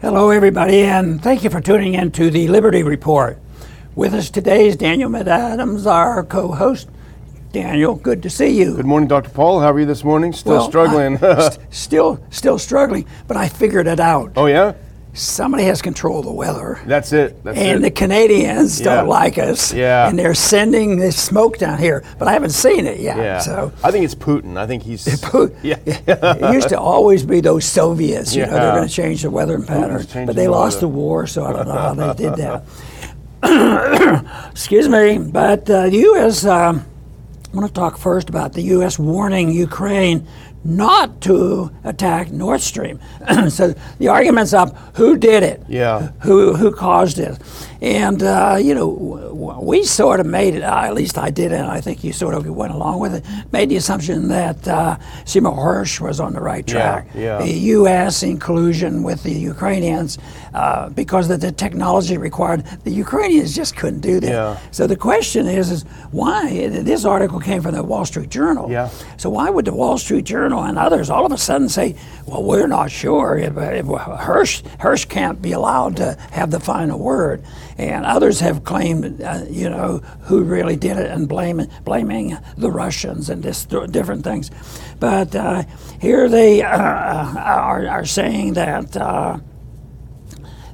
Hello, everybody, and thank you for tuning in to the Liberty Report. With us today is Daniel McAdams, our co host. Daniel, good to see you. Good morning, Dr. Paul. How are you this morning? Still Well, uh, struggling. St- still, still struggling, but I figured it out. oh, yeah? Somebody has control of the weather. That's it. That's And the. Canadians Yeah. don't like us. Yeah. And they're sending this smoke down here, but I haven't seen it yet. yeah. So I think it's Putin. I think he's. Pu- Yeah. it used to always be those Soviets, you know, they're going to change the weather pattern. But they the lost weather. the war, so I don't know how they did that. Excuse me, but uh, the U.S. Um, I want to talk first about the U.S. warning Ukraine not to attack Nord Stream. so the argument's up: who did it? Yeah. Who who caused it? And uh, you know, we sort of made it. Uh, at least I did, and I think you sort of went along with it. Made the assumption that uh, Seymour Hersh was on the right Yeah, track. yeah. The U.S. inclusion with the Ukrainians, uh, because of the technology required, the Ukrainians just couldn't do that. Yeah. So the question is, is why? This article came from the Wall Street Journal. Yeah. So why would the Wall Street Journal and others all of a sudden say, "Well, we're not sure if, if Hersh Hersh can't be allowed to have the final word," and others have claimed, uh, you know, who really did it and blaming blaming the Russians and this different things. But uh, here they uh, are, are saying that. Uh,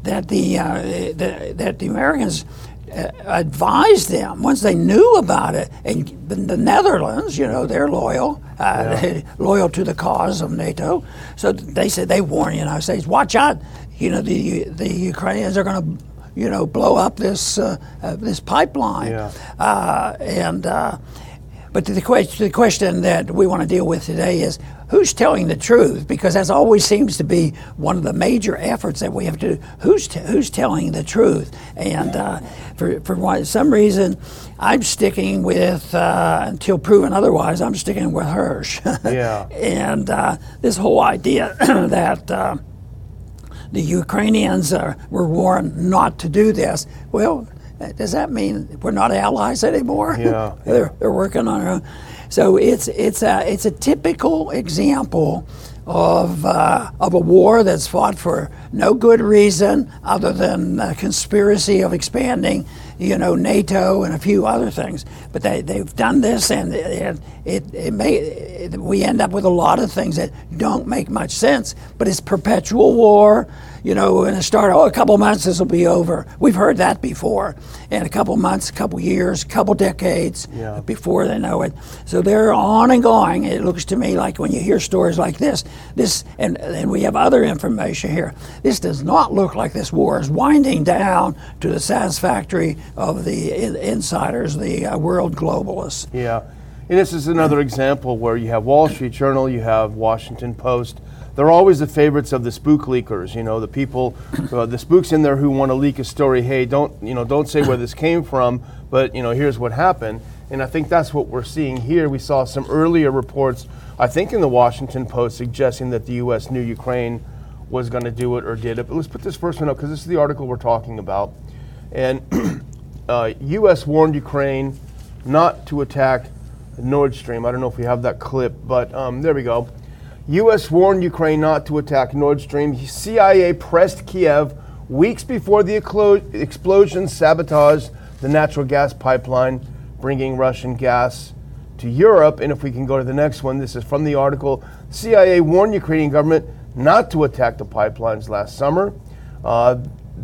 that the, uh, the that the Americans uh, advised them once they knew about it. And the, the Netherlands, you know, they're loyal, uh, loyal to the cause of NATO. So they said they warn the United States, watch out. You know, the the Ukrainians are going to, you know, blow up this uh, uh, this pipeline. Yeah. Uh, and uh, but the question, the question that we want to deal with today is who's telling the truth? Because that always seems to be one of the major efforts that we have to do. Who's, t- who's telling the truth? And uh, for, for one, some reason, I'm sticking with, uh, until proven otherwise, I'm sticking with Hersh. Yeah. and uh, this whole idea that. The Ukrainians uh, were warned not to do this. Well, does that mean we're not allies anymore? Yeah. they're, they're working on their own. So it's it's a it's a typical example of uh, of a war that's fought for no good reason other than a conspiracy of expanding, you know, NATO and a few other things. But they they've done this, and it it, it may it, we end up with a lot of things that don't make much sense. But it's perpetual war. You know, we're going to start. Oh, a couple months, this will be over. We've heard that before. And a couple months, a couple years, a couple decades Yeah. before they know it. So they're on and going. It looks to me like when you hear stories like this, this, and, and we have other information here. This does not look like this war is winding down to the satisfactory of the insiders, the uh, world globalists. Yeah. And this is another example where you have Wall Street Journal, you have Washington Post. They're always the favorites of the spook leakers. You know, the people, uh, the spooks in there who want to leak a story. Hey, don't you know? Don't say where this came from, but you know, here's what happened. And I think that's what we're seeing here. We saw some earlier reports, I think, in the Washington Post, suggesting that the U.S. knew Ukraine was going to do it or did it. But let's put this first one up because this is the article we're talking about. And uh, U.S. warned Ukraine not to attack Nord Stream. I don't know if we have that clip, but um, there we go. U.S. warned Ukraine not to attack Nord Stream. CIA pressed Kiev weeks before the eclo- explosion sabotaged the natural gas pipeline, bringing Russian gas to Europe. And if we can go to the next one, this is from the article. CIA warned Ukrainian government not to attack the pipelines last summer. Uh,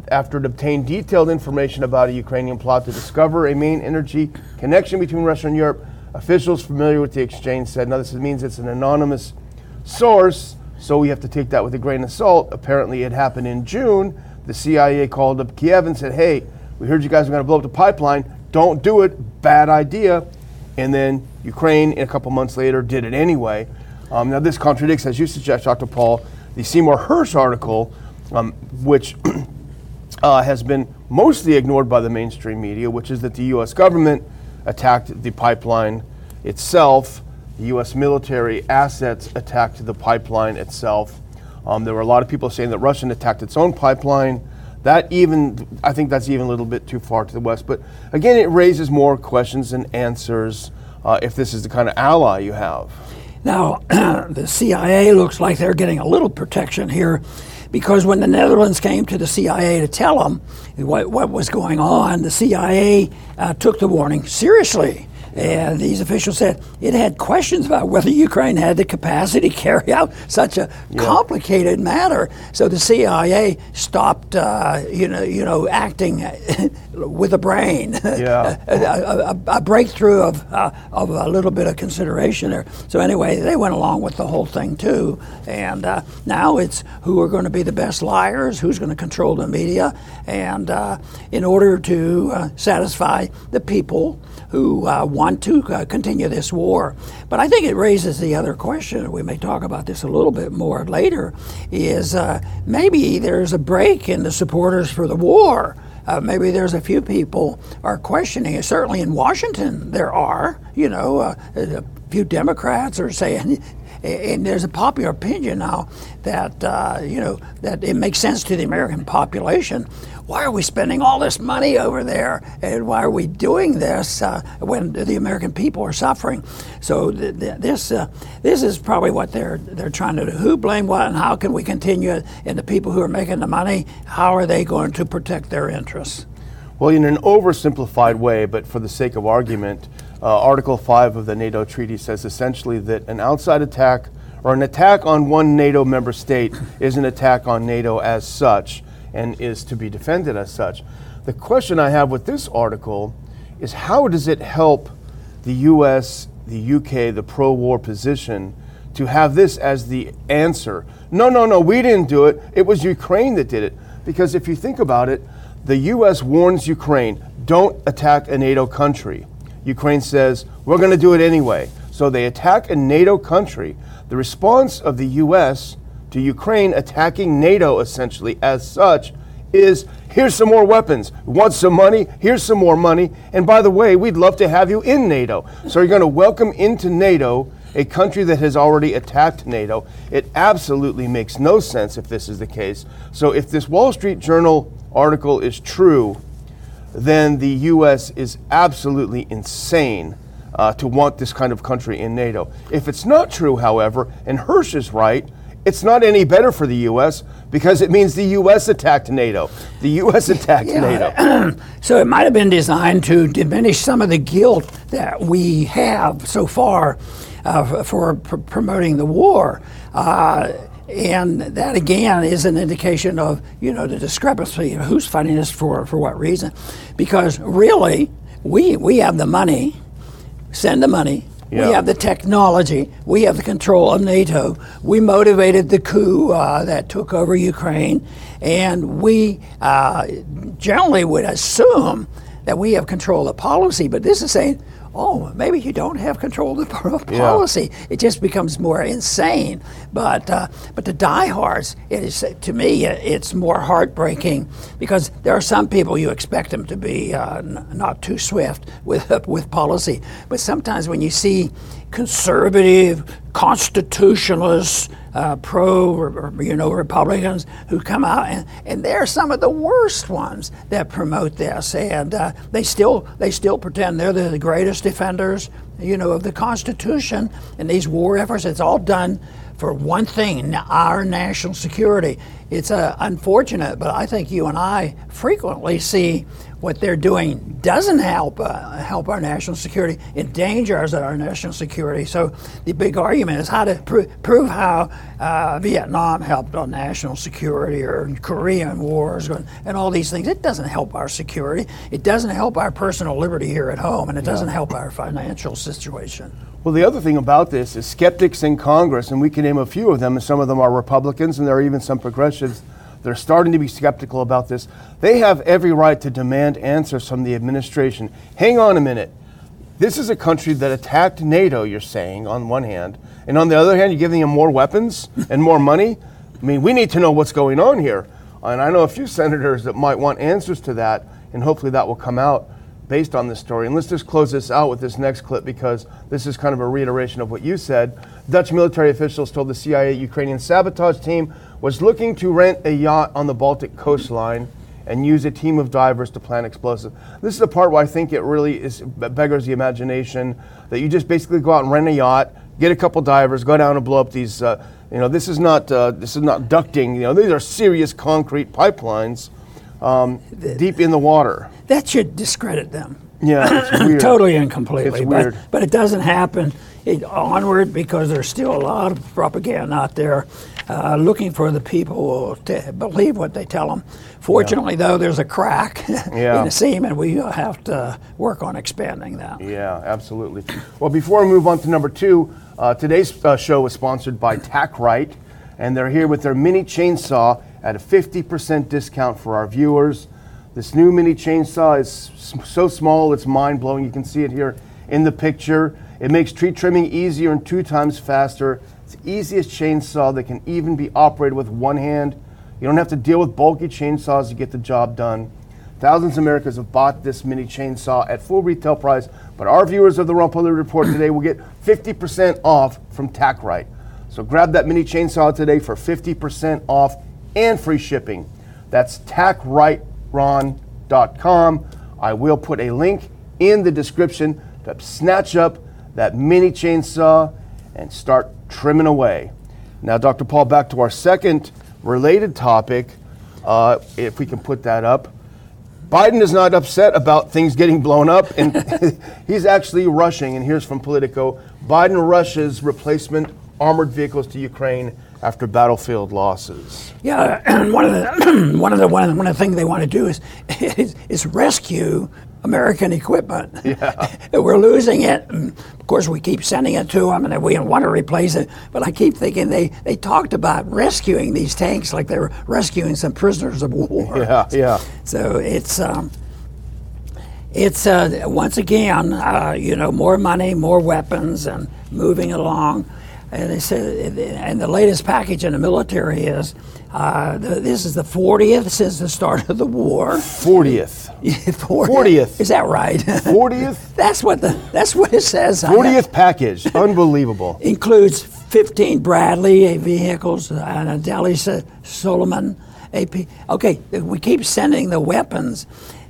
after it obtained detailed information about a Ukrainian plot to discover a main energy connection between Russia and Europe, officials familiar with the exchange said, now this means it's an anonymous source, so we have to take that with a grain of salt. Apparently, it happened in June. The CIA called up Kiev and said, hey, we heard you guys are going to blow up the pipeline. Don't do it. Bad idea. And then Ukraine, a couple months later, did it anyway. Um, now, this contradicts, as you suggest, Dr. Paul, the Seymour Hersh article, um, which uh, has been mostly ignored by the mainstream media, which is that the U.S. government attacked the pipeline itself. The U.S. military assets attacked the pipeline itself. Um, there were a lot of people saying that Russian attacked its own pipeline. That even, I think that's even a little bit too far to the west. But again, it raises more questions and answers uh, if this is the kind of ally you have. Now, the CIA looks like they're getting a little protection here because when the Netherlands came to the CIA to tell them what, what was going on, the CIA uh, took the warning seriously. And these officials said it had questions about whether Ukraine had the capacity to carry out such a yeah. complicated matter. So the CIA stopped, uh, you know, you know, acting with a brain. Yeah. a, a, a, breakthrough of uh, of a little bit of consideration there. So anyway, they went along with the whole thing too. And uh, now it's who are going to be the best liars, who's going to control the media, and uh, in order to uh, satisfy the people who uh, want to uh, continue this war. But I think it raises the other question, we may talk about this a little bit more later, is uh, maybe there's a break in the supporters for the war. Uh, maybe there's a few people are questioning it. Certainly in Washington, there are. You know, uh, a few Democrats are saying, and there's a popular opinion now that uh, you know that it makes sense to the American population why are we spending all this money over there? And why are we doing this uh, when the American people are suffering? So th- th- this uh, this is probably what they're they're trying to do. Who blame what, and how can we continue? And the people who are making the money, how are they going to protect their interests? Well, in an oversimplified way, but for the sake of argument, uh, Article 5 of the NATO Treaty says essentially that an outside attack or an attack on one NATO member state is an attack on NATO as such and is to be defended as such. The question I have with this article is how does it help the US, the UK, the pro war position to have this as the answer? No, no, no, we didn't do it. It was Ukraine that did it. Because if you think about it, the US warns Ukraine don't attack a NATO country. Ukraine says, we're going to do it anyway. So they attack a NATO country. The response of the US to Ukraine attacking NATO essentially as such is here's some more weapons. Want some money? Here's some more money. And by the way, we'd love to have you in NATO. So you're going to welcome into NATO a country that has already attacked NATO. It absolutely makes no sense if this is the case. So if this Wall Street Journal article is true, then the U.S. is absolutely insane uh, to want this kind of country in NATO. If it's not true, however, and Hersh is right, it's not any better for the U.S. because it means the U.S. attacked NATO. The U.S. attacked yeah. NATO. so it might have been designed to diminish some of the guilt that we have so far uh, for pr- promoting the war. Uh, and that again is an indication of you know the discrepancy of who's funding this for for what reason, because really we we have the money, send the money, yeah. We have the technology. We have the control of NATO. We motivated the coup uh, that took over Ukraine. And we uh, generally would assume that we have control of policy. But this is saying oh, maybe you don't have control of the policy. Yeah. It just becomes more insane. But uh, but the diehards, it is to me, it's more heartbreaking because there are some people you expect them to be uh, n- not too swift with with policy, but sometimes when you see conservative constitutionalists uh, pro, you know, Republicans who come out, and, and they're some of the worst ones that promote this, and uh, they still they still pretend they're the greatest defenders, you know, of the Constitution and these war efforts. It's all done for one thing: our national security. It's uh, unfortunate, but I think you and I frequently see what they're doing doesn't help uh, help our national security, endangers our national security. So the big argument is how to pr- prove how uh, Vietnam helped on national security or Korean wars and all these things. It doesn't help our security. It doesn't help our personal liberty here at home, and it doesn't help our financial situation. Well, the other thing about this is skeptics in Congress, and we can name a few of them, and some of them are Republicans, and there are even some progressives they're starting to be skeptical about this. They have every right to demand answers from the administration. Hang on a minute. This is a country that attacked NATO, you're saying, on one hand. And on the other hand, you're giving them more weapons and more money. I mean, we need to know what's going on here. And I know a few senators that might want answers to that, and hopefully that will come out based on this story. And let's just close this out with this next clip because this is kind of a reiteration of what you said. Dutch military officials told the CIA Ukrainian sabotage team was looking to rent a yacht on the Baltic coastline and use a team of divers to plant explosives. This is the part where I think it really is beggars the imagination that you just basically go out and rent a yacht, get a couple divers, go down and blow up these uh, You know, this is not uh, this is not ducting. You know, these are serious concrete pipelines um, deep in the water. That should discredit them. Yeah, it's weird. totally and completely. It's but, weird. but it doesn't happen it, onward because there's still a lot of propaganda out there uh, looking for the people to believe what they tell them. Fortunately, though, there's a crack Yeah. in the seam, and we have to work on expanding that. Yeah, absolutely. Well, before we move on to number two, uh, today's uh, show was sponsored by TacRite, and they're here with their mini chainsaw at a 50% discount for our viewers. This new mini chainsaw is so small, it's mind blowing. You can see it here in the picture. It makes tree trimming easier and two times faster. It's the easiest chainsaw that can even be operated with one hand. You don't have to deal with bulky chainsaws to get the job done. Thousands of Americans have bought this mini chainsaw at full retail price, but our viewers of the Ron Report today will get 50% off from TacRite. So grab that mini chainsaw today for 50% off and free shipping. That's TacRiteRon.com. I will put a link in the description to snatch up that mini chainsaw and start trimming away. Now, Dr. Paul, back to our second related topic, uh, if we can put that up. Biden is not upset about things getting blown up, and he's actually rushing. And here's from Politico Biden rushes replacement armored vehicles to Ukraine after battlefield losses. Yeah, and one of the one of the one of the, one of the things they want to do is, is is rescue American equipment. Yeah. We're losing it. And of course, we keep sending it to them, and we want to replace it. But I keep thinking they, they talked about rescuing these tanks like they were rescuing some prisoners of war. Yeah, yeah. So it's um, it's uh, once again, uh, you know, more money, more weapons, and moving along. And they said, and the latest package in the military is uh, the, this is the 40th since the start of the war. 40th. 40th. 40th. Is that right? 40th? that's what the that's what it says. 40th package. Unbelievable. includes 15 Bradley vehicles and a Delhi Solomon AP. Okay, we keep sending the weapons,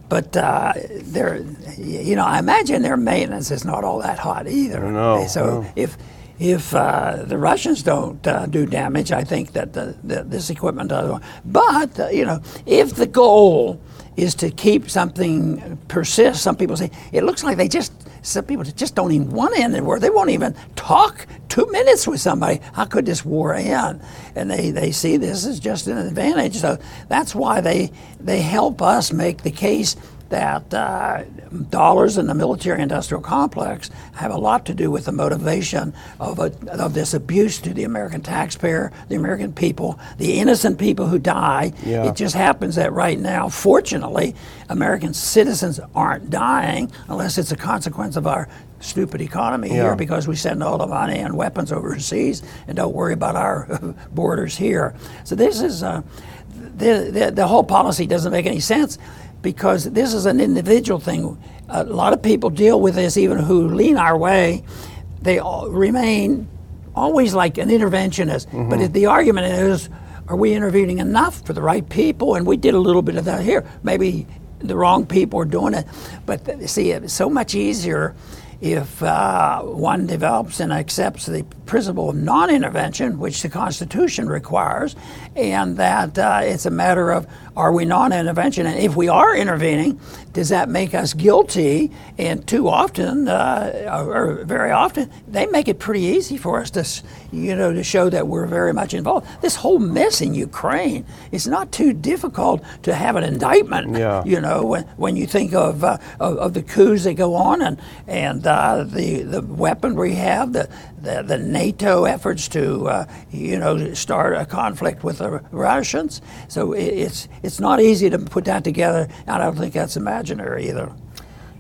but uh, they're, you know, I imagine their maintenance is not all that hot either. No, So no. if if uh, the Russians don't uh, do damage, I think that the, the, this equipment does. But uh, you know, if the goal is to keep something persist, some people say it looks like they just some people just don't even want to end the war. They won't even talk two minutes with somebody. How could this war end? And they, they see this as just an advantage. So that's why they they help us make the case that uh, dollars in the military-industrial complex have a lot to do with the motivation of, a, of this abuse to the American taxpayer, the American people, the innocent people who die. Yeah. It just happens that right now, fortunately, American citizens aren't dying unless it's a consequence of our stupid economy Yeah. here because we send all the money and weapons overseas and don't worry about our borders here. So this is uh, the, the the whole policy doesn't make any sense because this is an individual thing. A lot of people deal with this, even who lean our way. They all remain always like an interventionist. But mm-hmm. the argument is, are we intervening enough for the right people? And we did a little bit of that here. Maybe the wrong people are doing it. But see, it's so much easier if uh, one develops and accepts the principle of non-intervention, which the Constitution requires, and that uh, it's a matter of are we non-intervention, and if we are intervening, does that make us guilty? And too often, uh, or very often, they make it pretty easy for us to, you know, to show that we're very much involved. This whole mess in Ukraine is not too difficult to have an indictment. Yeah. You know, when, when you think of, uh, of of the coups that go on and and uh, the the weaponry we have, the the, the NATO efforts to uh, you know start a conflict with the Russians. So i- it's it's not easy to put that together. I don't think that's imaginary either.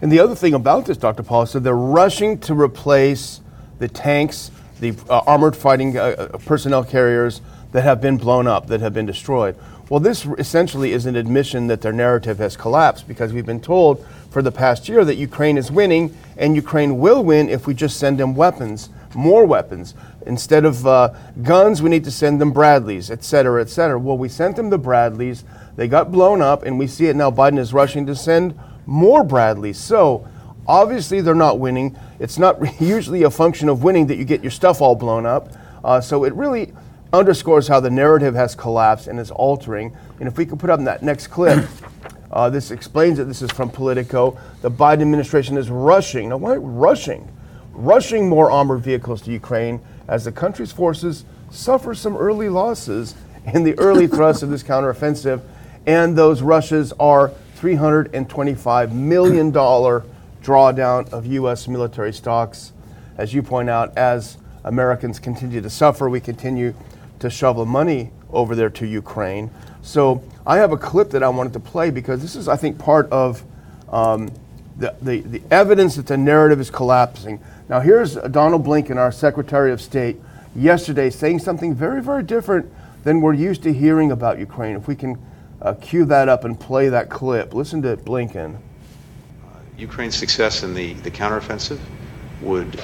And the other thing about this, Dr. Paul, is that they're rushing to replace the tanks, the uh, armored fighting uh, uh, personnel carriers that have been blown up, that have been destroyed. Well, this essentially is an admission that their narrative has collapsed because we've been told for the past year that Ukraine is winning and Ukraine will win if we just send them weapons, more weapons. Instead of uh, guns, we need to send them Bradleys, et cetera, et cetera. Well, we sent them the Bradleys. They got blown up, and we see it now. Biden is rushing to send more Bradleys. So obviously they're not winning. It's not usually a function of winning that you get your stuff all blown up. Uh, so it really, underscores how the narrative has collapsed and is altering. And if we could put up that next clip, uh, this explains it. This is from Politico. The Biden administration is rushing. Now, why rushing? Rushing more armored vehicles to Ukraine as the country's forces suffer some early losses in the early thrust of this counteroffensive. And those rushes are $325 million drawdown of U.S. military stocks. As you point out, as Americans continue to suffer, we continue to shovel money over there to Ukraine. So I have a clip that I wanted to play because this is, I think, part of um, the, the, the evidence that the narrative is collapsing. Now, here's Donald Blinken, our Secretary of State, yesterday saying something very, very different than we're used to hearing about Ukraine. If we can uh, cue that up and play that clip, listen to Blinken. Ukraine's success in the, the counteroffensive would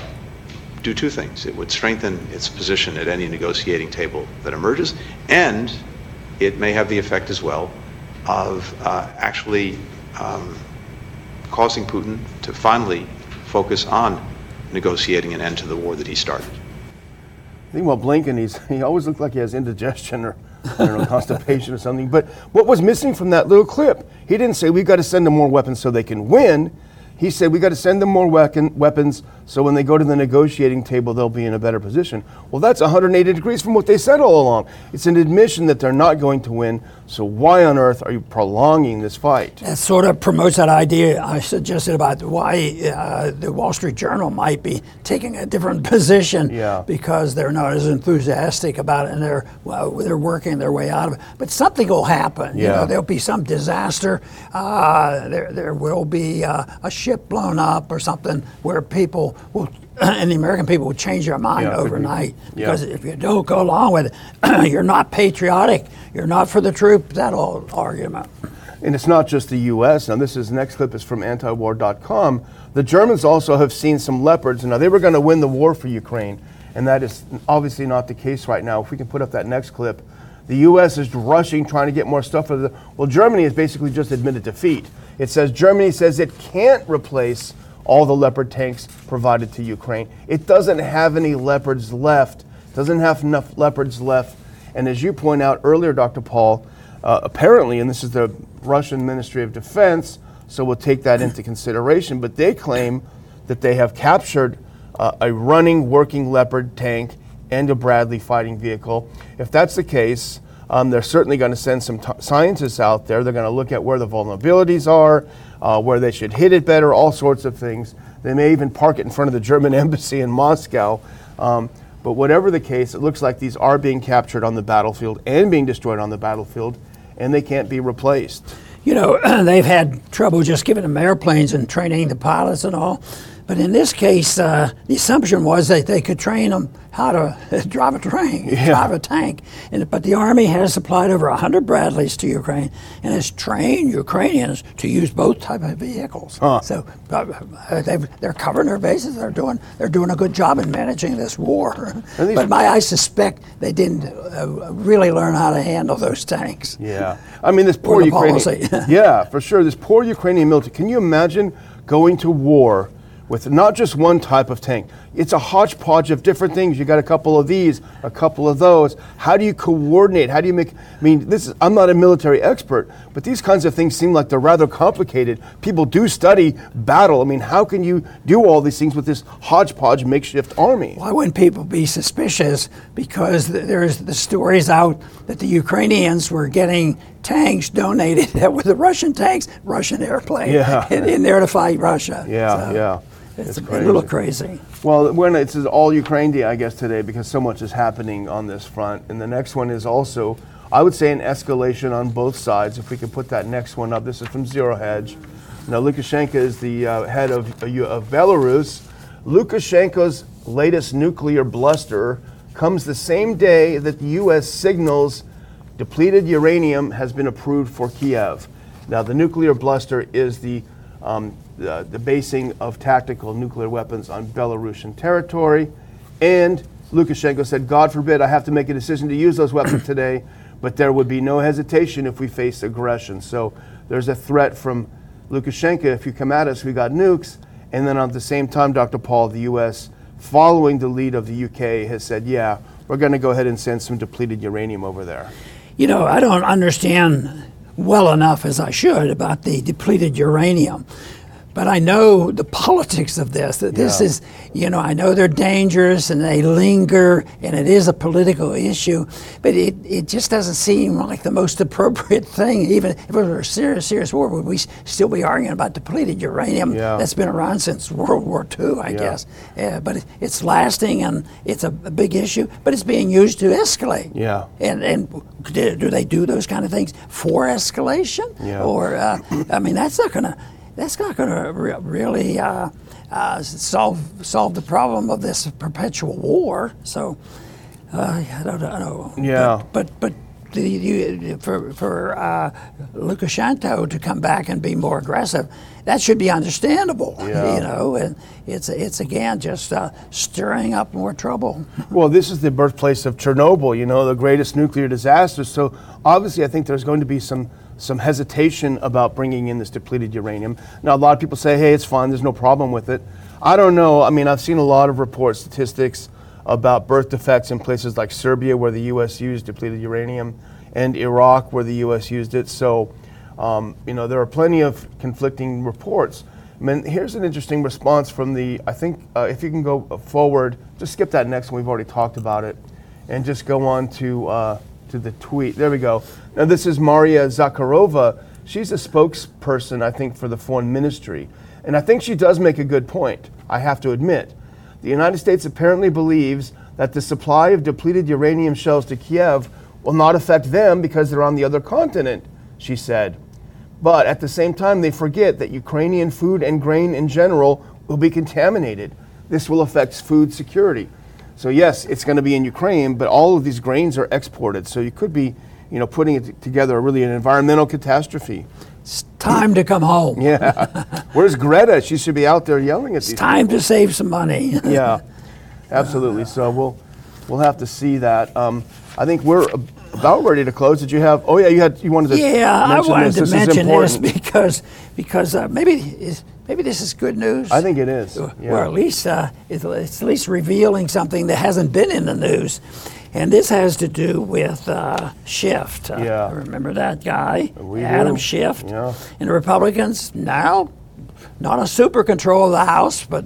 do two things. It would strengthen its position at any negotiating table that emerges, and it may have the effect as well of uh, actually um, causing Putin to finally focus on negotiating an end to the war that he started. I think about Blinken, he's, he always looked like he has indigestion or know, constipation or something. But what was missing from that little clip? He didn't say we've got to send them more weapons so they can win. He said we got to send them more weapon, weapons so when they go to the negotiating table, they'll be in a better position. Well, that's 180 degrees from what they said all along. It's an admission that they're not going to win. So why on earth are you prolonging this fight? That sort of promotes that idea I suggested about why uh, the Wall Street Journal might be taking a different position yeah. because they're not as enthusiastic about it and they're well, they're working their way out of it. But something will happen. Yeah. You know, there'll be some disaster. Uh, there there will be uh, a ship blown up or something where people will and the American people will change their mind Yeah, overnight yeah. because if you don't go along with it, you're not patriotic, you're not for the troops. That old argument. And it's not just the U.S. Now, this is next clip is from antiwar.com. The Germans also have seen some leopards. Now, they were going to win the war for Ukraine, and that is obviously not the case right now. If we can put up that next clip, the U.S. is rushing, trying to get more stuff for the. Well, Germany has basically just admitted defeat. It says Germany says it can't replace all the Leopard tanks provided to Ukraine. It doesn't have any Leopards left, doesn't have enough Leopards left. And as you point out earlier, Dr. Paul, uh, apparently, and this is the Russian Ministry of Defense, so we'll take that into consideration, but they claim that they have captured uh, a running, working Leopard tank and a Bradley fighting vehicle. If that's the case, um, they're certainly going to send some t- scientists out there. They're going to look at where the vulnerabilities are, uh, where they should hit it better, all sorts of things. They may even park it in front of the German embassy in Moscow. Um, but whatever the case, it looks like these are being captured on the battlefield and being destroyed on the battlefield, and they can't be replaced. You know, they've had trouble just giving them airplanes and training the pilots and all. But in this case, uh, the assumption was that they could train them how to drive a train, Yeah. drive a tank. And, but the Army has supplied over 100 Bradleys to Ukraine and has trained Ukrainians to use both type of vehicles. Huh. So uh, they've, they're covering their bases. They're doing, they're doing a good job in managing this war. But my, I suspect they didn't uh, really learn how to handle those tanks. Yeah, I mean this poor Ukrainian. yeah, for sure. This poor Ukrainian military. Can you imagine going to war with not just one type of tank? It's a hodgepodge of different things. You got a couple of these, a couple of those. How do you coordinate? How do you make? I mean, this is. I'm not a military expert, but these kinds of things seem like they're rather complicated. People do study battle. I mean, how can you do all these things with this hodgepodge makeshift army? Why wouldn't people be suspicious? Because there's the stories out that the Ukrainians were getting tanks donated that were the Russian tanks, Russian airplanes, Yeah. in, in there to fight Russia. Yeah, So yeah. It's, It's a little crazy. Well, when it's all Ukraine Day, I guess today because so much is happening on this front, and the next one is also, I would say, an escalation on both sides. If we could put that next one up, this is from Zero Hedge. Now, Lukashenko is the uh, head of, of Belarus. Lukashenko's latest nuclear bluster comes the same day that the U.S. signals depleted uranium has been approved for Kiev. Now, the nuclear bluster is the, um, the, the basing of tactical nuclear weapons on Belarusian territory. And Lukashenko said, God forbid I have to make a decision to use those weapons today, but there would be no hesitation if we face aggression. So there's a threat from Lukashenko if you come at us, we got nukes. And then at the same time, Dr. Paul, the U.S., following the lead of the UK, has said, yeah, we're going to go ahead and send some depleted uranium over there. You know, I don't understand well enough as I should about the depleted uranium. But I know the politics of this. That this Yeah. is, you know, I know they're dangerous and they linger, and it is a political issue. But it, it just doesn't seem like the most appropriate thing. Even if it were a serious, serious war, would we still be arguing about depleted uranium Yeah. that's been around since World War II, I Yeah. guess. Yeah, but it, it's lasting and it's a, a big issue. But it's being used to escalate. Yeah. And and do do they do those kind of things for escalation? Yeah. Or uh, I mean, that's not gonna that's not gonna re- really uh, uh, solve solve the problem of this perpetual war. So uh, I don't know. Yeah. But but. but you, for for uh, Lukashenko to come back and be more aggressive, that should be understandable, Yeah. you know. And it's it's again just uh, stirring up more trouble. Well, this is the birthplace of Chernobyl, you know, the greatest nuclear disaster. So obviously, I think there's going to be some some hesitation about bringing in this depleted uranium. Now, a lot of people say, "Hey, it's fine. There's no problem with it." I don't know. I mean, I've seen a lot of reports, statistics about birth defects in places like Serbia, where the U.S. used depleted uranium, and Iraq, where the U.S. used it. So, um, you know, there are plenty of conflicting reports. I mean, here's an interesting response from the. I think uh, if you can go forward, just skip that next one. We've already talked about it, and just go on to uh, to the tweet. There we go. Now this is Maria Zakharova. She's a spokesperson, I think, for the foreign ministry, and I think she does make a good point. I have to admit, the United States apparently believes that the supply of depleted uranium shells to Kiev will not affect them because they're on the other continent. She said. But at the same time, they forget that Ukrainian food and grain in general will be contaminated. This will affect food security. So yes, it's going to be in Ukraine, but all of these grains are exported. So you could be, you know, putting it together really an environmental catastrophe. It's time to come home. Yeah. Where's Greta? She should be out there yelling at these. It's time to save some money. Yeah, absolutely. So we'll we'll have to see that. Um, I think we're about ready to close. Did you have? Oh yeah, you had. You wanted to. Yeah, I wanted this. to This mention this because because uh, maybe maybe this is good news. I think it is. Or at least uh, it's, at least revealing something that hasn't been in the news, and this has to do with uh, Schiff. Uh, Yeah. remember that guy, We Adam do. Schiff, Yeah. and the Republicans now not a super control of the House, but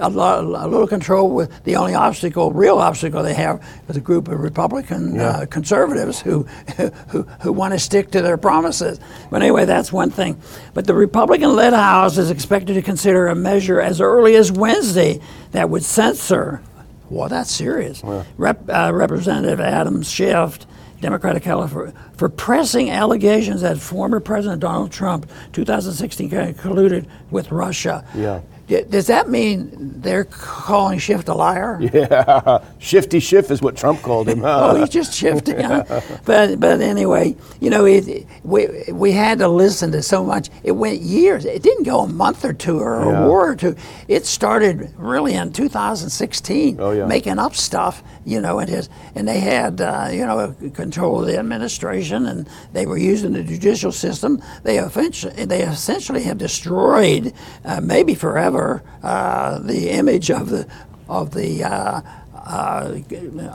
a, lo- a little control with the only obstacle, real obstacle they have is a group of Republican Yeah. uh, conservatives who, who, who want to stick to their promises. But anyway, that's one thing. But the Republican led House is expected to consider a measure as early as Wednesday that would censor, well, that's serious, Rep, uh, Representative Adam Schiff. Democratic California for pressing allegations that former President Donald Trump, 2016, colluded with Russia. Yeah. Does that mean they're calling Schiff a liar? Yeah, shifty Schiff is what Trump called him. Oh, he's just shifting. Huh? But but anyway, you know, it, we we had to listen to so much. It went years. It didn't go a month or two or Yeah. a war or two. It started really in 2016, Oh, yeah. making up stuff. You know, and his and they had uh, you know control of the administration, and they were using the judicial system. They eventually they essentially have destroyed, uh, maybe forever, uh, the image of the of the. Uh, uh,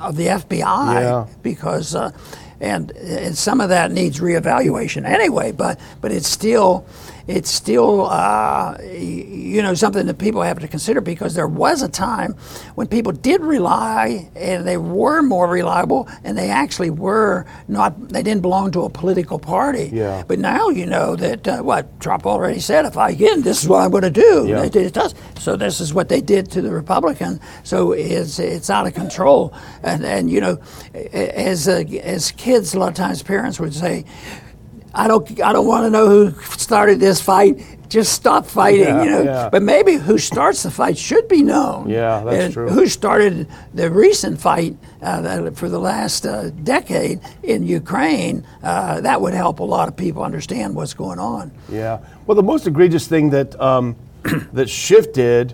of the FBI Yeah. because uh, and and some of that needs reevaluation anyway. But but it's still it's still uh, you know something that people have to consider because there was a time when people did rely and they were more reliable and they actually were not they didn't belong to a political party. Yeah. But now you know that uh, what Trump already said. If I get this is what I'm going to do. Yeah. It, it does. So this is what they did to the Republican. So it's it's out of control. And and you know, as uh, as kids, a lot of times parents would say, "I don't I don't want to know who started this fight. Just stop fighting." Yeah, you know. yeah. But maybe who starts the fight should be known. Yeah, that's And true. Who started the recent fight uh, for the last uh, decade in Ukraine? Uh, that would help a lot of people understand what's going on. Yeah. Well, the most egregious thing that um, that Schiff did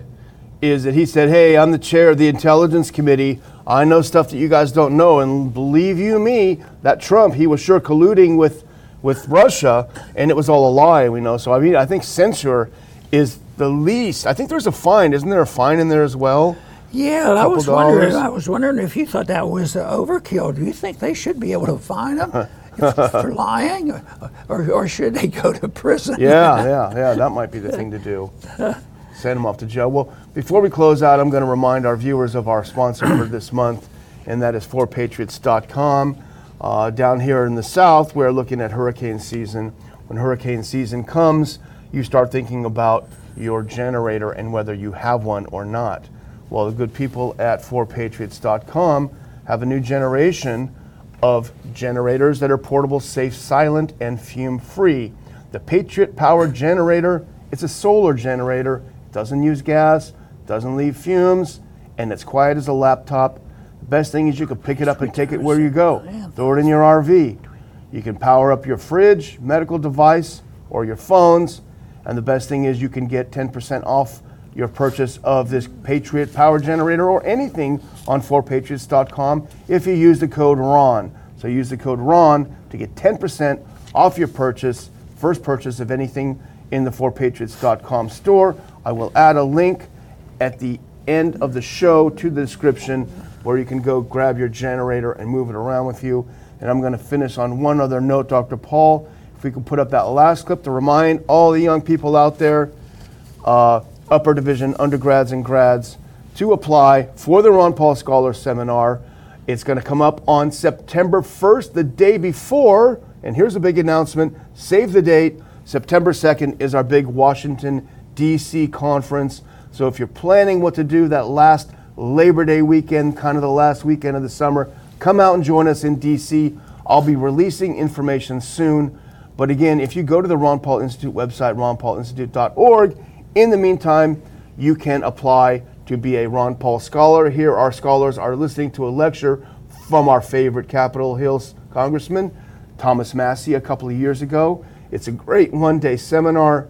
is that he said, "Hey, I'm the chair of the Intelligence Committee. I know stuff that you guys don't know, and believe you me, that Trump, he was sure colluding with with Russia, and it was all a lie. We know. So I mean, I think censure is the least. I think there's a fine, isn't there? A fine in there as well. Yeah, I was wondering. I was wondering if you thought that was overkill. Do you think they should be able to fine them for lying, or, or, or should they go to prison? Yeah, yeah, yeah. That might be the thing to do. Send them off to Joe. Well, before we close out, I'm going to remind our viewers of our sponsor for this month, and that is 4patriots.com. Uh, down here in the south, we're looking at hurricane season. When hurricane season comes, you start thinking about your generator and whether you have one or not. Well, the good people at 4patriots.com have a new generation of generators that are portable, safe, silent, and fume free. The Patriot Power Generator, it's a solar generator, doesn't use gas, doesn't leave fumes, and it's quiet as a laptop. The best thing is you can pick it up and take it where you go. Throw it in your RV. You can power up your fridge, medical device, or your phones. And the best thing is you can get 10% off your purchase of this Patriot Power Generator or anything on 4patriots.com if you use the code RON. So use the code RON to get 10% off your purchase, first purchase of anything in the 4patriots.com store. I will add a link at the end of the show to the description where you can go grab your generator and move it around with you. And I'm going to finish on one other note, Dr. Paul. If we can put up that last clip to remind all the young people out there, uh, upper division undergrads and grads, to apply for the Ron Paul Scholar Seminar. It's going to come up on September 1st, the day before. And here's a big announcement save the date. September 2nd is our big Washington, D.C. conference. So if you're planning what to do that last Labor Day weekend, kind of the last weekend of the summer, come out and join us in D.C. I'll be releasing information soon. But again, if you go to the Ron Paul Institute website, ronpaulinstitute.org, in the meantime, you can apply to be a Ron Paul Scholar. Here, our scholars are listening to a lecture from our favorite Capitol Hills Congressman, Thomas Massie, a couple of years ago. It's a great one day seminar,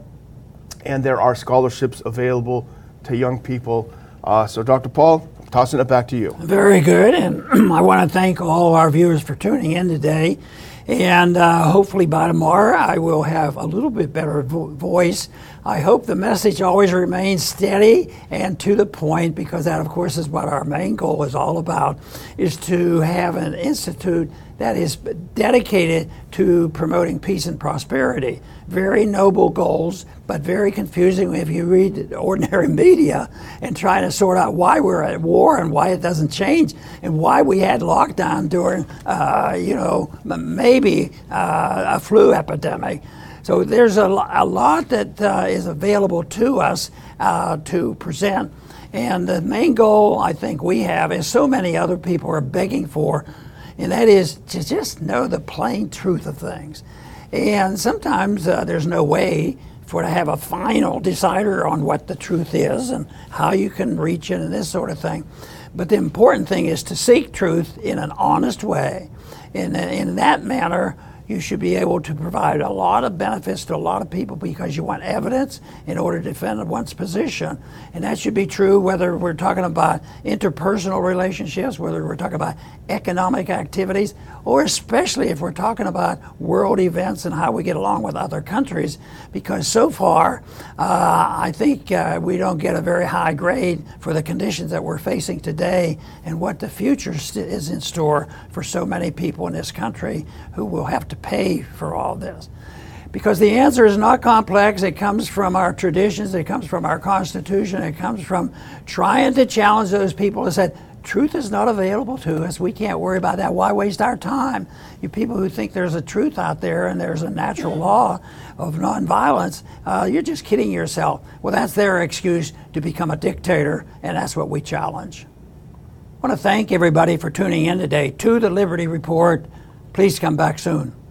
and there are scholarships available to young people. Uh, so, Dr. Paul, I'm tossing it back to you. Very good, and I want to thank all our viewers for tuning in today. And uh, hopefully by tomorrow, I will have a little bit better vo- voice. I hope the message always remains steady and to the point, because that, of course, is what our main goal is all about: is to have an institute that is dedicated to promoting peace and prosperity. Very noble goals, but very confusing if you read ordinary media and try to sort out why we're at war and why it doesn't change and why we had lockdown during, uh, you know, maybe uh, a flu epidemic. So there's a, a lot that uh, is available to us uh, to present. And the main goal I think we have is so many other people are begging for and that is to just know the plain truth of things. And sometimes uh, there's no way for to have a final decider on what the truth is and how you can reach it and this sort of thing. But the important thing is to seek truth in an honest way. In, in that manner, you should be able to provide a lot of benefits to a lot of people because you want evidence in order to defend one's position. And that should be true whether we're talking about interpersonal relationships, whether we're talking about economic activities, or especially if we're talking about world events and how we get along with other countries. Because so far, uh, I think uh, we don't get a very high grade for the conditions that we're facing today and what the future is in store for so many people in this country who will have to pay for all this. Because the answer is not complex. It comes from our traditions, it comes from our Constitution, it comes from trying to challenge those people who said, truth is not available to us. We can't worry about that. Why waste our time? You people who think there's a truth out there and there's a natural law of nonviolence, uh, you're just kidding yourself. Well, that's their excuse to become a dictator, and that's what we challenge. I want to thank everybody for tuning in today to the Liberty Report. Please come back soon.